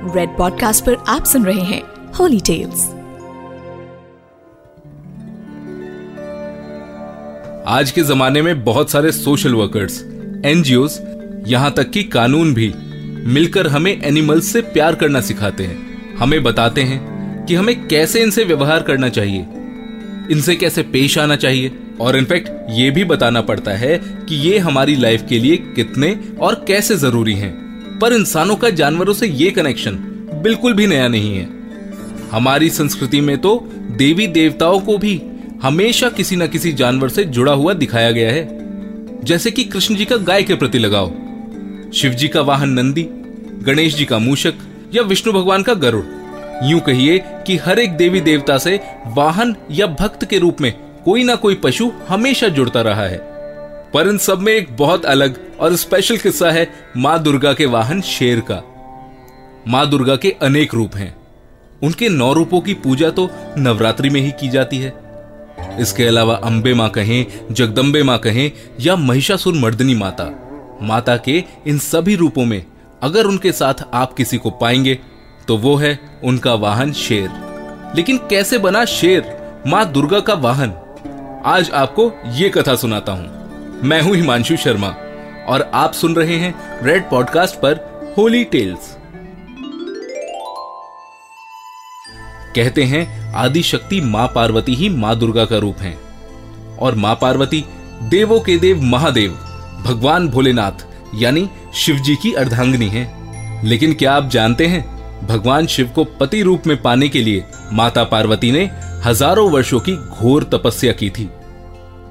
Red podcast पर आप सुन रहे हैं होली टेल्स आज के जमाने में बहुत सारे सोशल वर्कर्स एनजीओ यहाँ तक कि कानून भी मिलकर हमें एनिमल्स से प्यार करना सिखाते हैं। हमें बताते हैं कि हमें कैसे इनसे व्यवहार करना चाहिए। इनसे कैसे पेश आना चाहिए और इनफैक्ट ये भी बताना पड़ता है कि ये हमारी लाइफ के लिए कितने और कैसे ज़रूरी हैं। पर इंसानों का जानवरों से ये कनेक्शन बिल्कुल भी नया नहीं है। हमारी संस्कृति में तो देवी देवताओं को भी हमेशा किसी न किसी जानवर से जुड़ा हुआ दिखाया गया है। जैसे कि कृष्ण जी का गाय के प्रति लगाओ शिव जी का वाहन नंदी, गणेश जी का मूषक या विष्णु भगवान का गरुड़। यूँ कहिए कि हर एक देवी देवता से वाहन या भक्त के रूप में कोई ना कोई पशु हमेशा जुड़ता रहा है। पर इन सब में एक बहुत अलग और स्पेशल किस्सा है माँ दुर्गा के वाहन शेर का। माँ दुर्गा के अनेक रूप हैं। उनके नौ रूपों की पूजा तो नवरात्रि में ही की जाती है। इसके अलावा अंबे माँ कहें जगदम्बे माँ कहें या महिषासुर मर्दनी माता। माता के इन सभी रूपों में अगर उनके साथ आप किसी को पाएँगे तो वो है उनका वाहन शेर। लेकिन कैसे बना शेर माँ दुर्गा का वाहन? आज आपको ये कथा सुनाता हूँ। मैं हूँ हिमांशु शर्मा, और आप सुन रहे हैं रेड पॉडकास्ट पर होली टेल्स कहते हैं आदि शक्ति माँ पार्वती ही माँ दुर्गा का रूप है, और माँ पार्वती देवों के देव महादेव, भगवान भोलेनाथ, यानी शिव जी की अर्धांगिनी है। लेकिन क्या आप जानते हैं, भगवान शिव को पति रूप में पाने के लिए माता पार्वती ने हज़ारों वर्षों की घोर तपस्या की थी।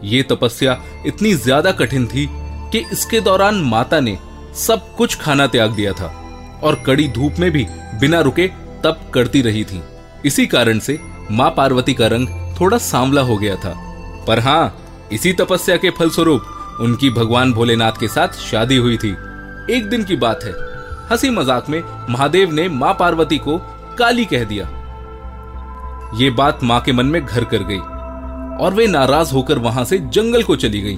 ये तपस्या इतनी ज़्यादा कठिन थी कि इसके दौरान माता ने सब कुछ खाना त्याग दिया था और कड़ी धूप में भी बिना रुके तप करती रही थी। इसी कारण से माँ पार्वती का रंग थोड़ा सांवला हो गया था। पर हाँ इसी तपस्या के फलस्वरूप उनकी भगवान भोलेनाथ के साथ शादी हुई थी। एक दिन की बात है। हँसी मज़ाक में महादेव ने माँ पार्वती को काली कह दिया। ये बात माँ के मन में घर कर गई। और वे नाराज़ होकर वहाँ से जंगल को चली गई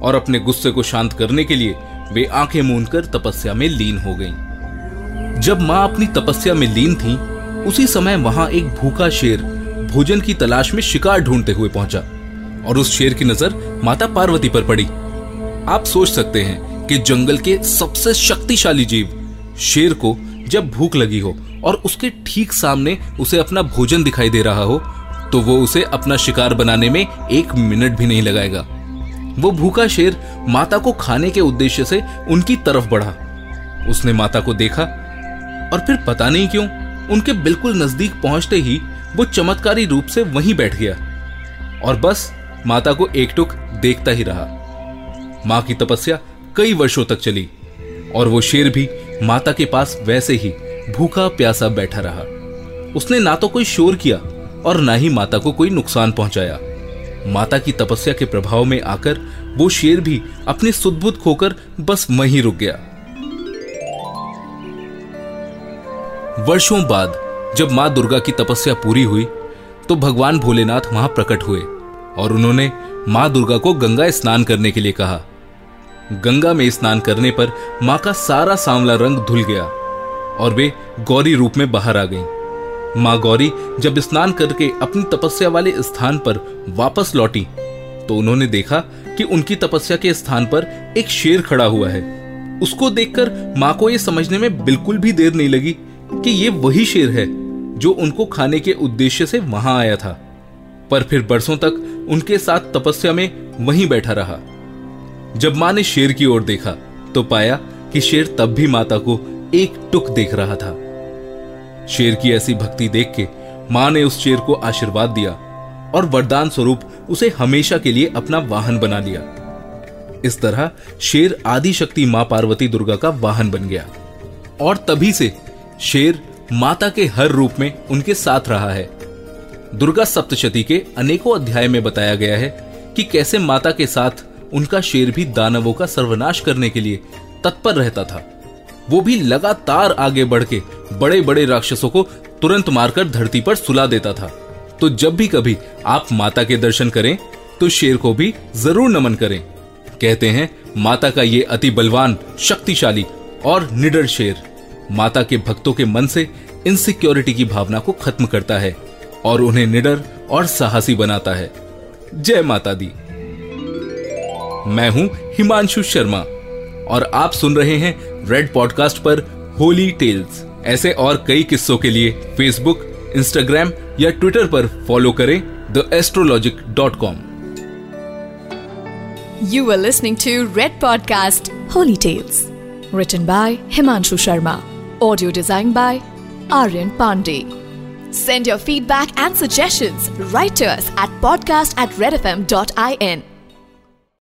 और अपने गुस्से को शांत करने के लिए वे आँखें मूंदकर तपस्या में लीन हो गईं। जब माँ अपनी तपस्या में लीन थी, उसी समय वहाँ एक भूखा शेर भोजन की तलाश में शिकार ढूंढते हुए पहुँचा और उस शेर की नज़र माता पार्वती पर पड़ी आप सोच सकते हैं कि जंगल के सबसे शक्तिशाली जीव शेर को जब भूख लगी हो और उसके ठीक सामने उसे अपना भोजन दिखाई दे रहा हो तो वो उसे अपना शिकार बनाने में एक मिनट भी नहीं लगाएगा। वो भूखा शेर माता को खाने के उद्देश्य से उनकी तरफ़ बढ़ा। उसने माता को देखा और फिर पता नहीं क्यों उनके बिल्कुल नज़दीक पहुँचते ही वो चमत्कारी रूप से वहीं बैठ गया और बस माता को एकटुक देखता ही रहा। माँ की तपस्या कई वर्षों तक चली और वो शेर भी माता के पास वैसे ही भूखा प्यासा बैठा रहा। उसने ना तो कोई शोर किया और ना ही माता को कोई नुकसान पहुँचाया। माता की तपस्या के प्रभाव में आकर वो शेर भी अपनी सुदबुद खोकर बस वहीं रुक गया। वर्षों बाद, जब माँ दुर्गा की तपस्या पूरी हुई तो भगवान भोलेनाथ वहाँ प्रकट हुए और उन्होंने माँ दुर्गा को गंगा स्नान करने के लिए कहा। गंगा में स्नान करने पर माँ का सारा सांवला रंग धुल गया और वे गौरी रूप में बाहर आ गईं। माँ गौरी जब स्नान करके अपनी तपस्या वाले स्थान पर वापस लौटी तो उन्होंने देखा कि उनकी तपस्या के स्थान पर एक शेर खड़ा हुआ है। उसको देखकर माँ को यह समझने में बिल्कुल भी देर नहीं लगी कि ये वही शेर है जो उनको खाने के उद्देश्य से वहाँ आया था। पर फिर बरसों तक उनके साथ तपस्या में वहीं बैठा रहा। जब माँ ने शेर की ओर देखा तो पाया कि शेर तब भी माता को एक टुक देख रहा था। शेर की ऐसी भक्ति देख के माँ ने उस शेर को आशीर्वाद दिया और वरदान स्वरूप उसे हमेशा के लिए अपना वाहन बना लिया। इस तरह शेर आदि शक्ति माँ पार्वती दुर्गा का वाहन बन गया। और तभी से शेर माता के हर रूप में उनके साथ रहा है। दुर्गा सप्तशती के अनेकों अध्याय में बताया गया है कि कैसे माता के साथ उनका शेर भी दानवों का सर्वनाश करने के लिए तत्पर रहता था। वो भी लगातार आगे बढ़ के बड़े बड़े राक्षसों को तुरंत मारकर धरती पर सुला देता था। तो जब भी कभी आप माता के दर्शन करें तो शेर को भी ज़रूर नमन करें। कहते हैं, माता का ये अति बलवान, शक्तिशाली और निडर शेर। माता के भक्तों के मन से इनसिक्योरिटी की भावना को खत्म करता है और उन्हें निडर और साहसी बनाता है। जय माता दी। मैं हूँ हिमांशु शर्मा और आप सुन रहे हैं रेड पॉडकास्ट पर होली टेल्स ऐसे और कई किस्सों के लिए फेसबुक इंस्टाग्राम या ट्विटर पर फॉलो करें the astrologic dot com you are listening to Red podcast Holy Tales written by Himanshu Sharma audio design by Aryan Pandey send your feedback and suggestion writers at podcast at Red F M dot I N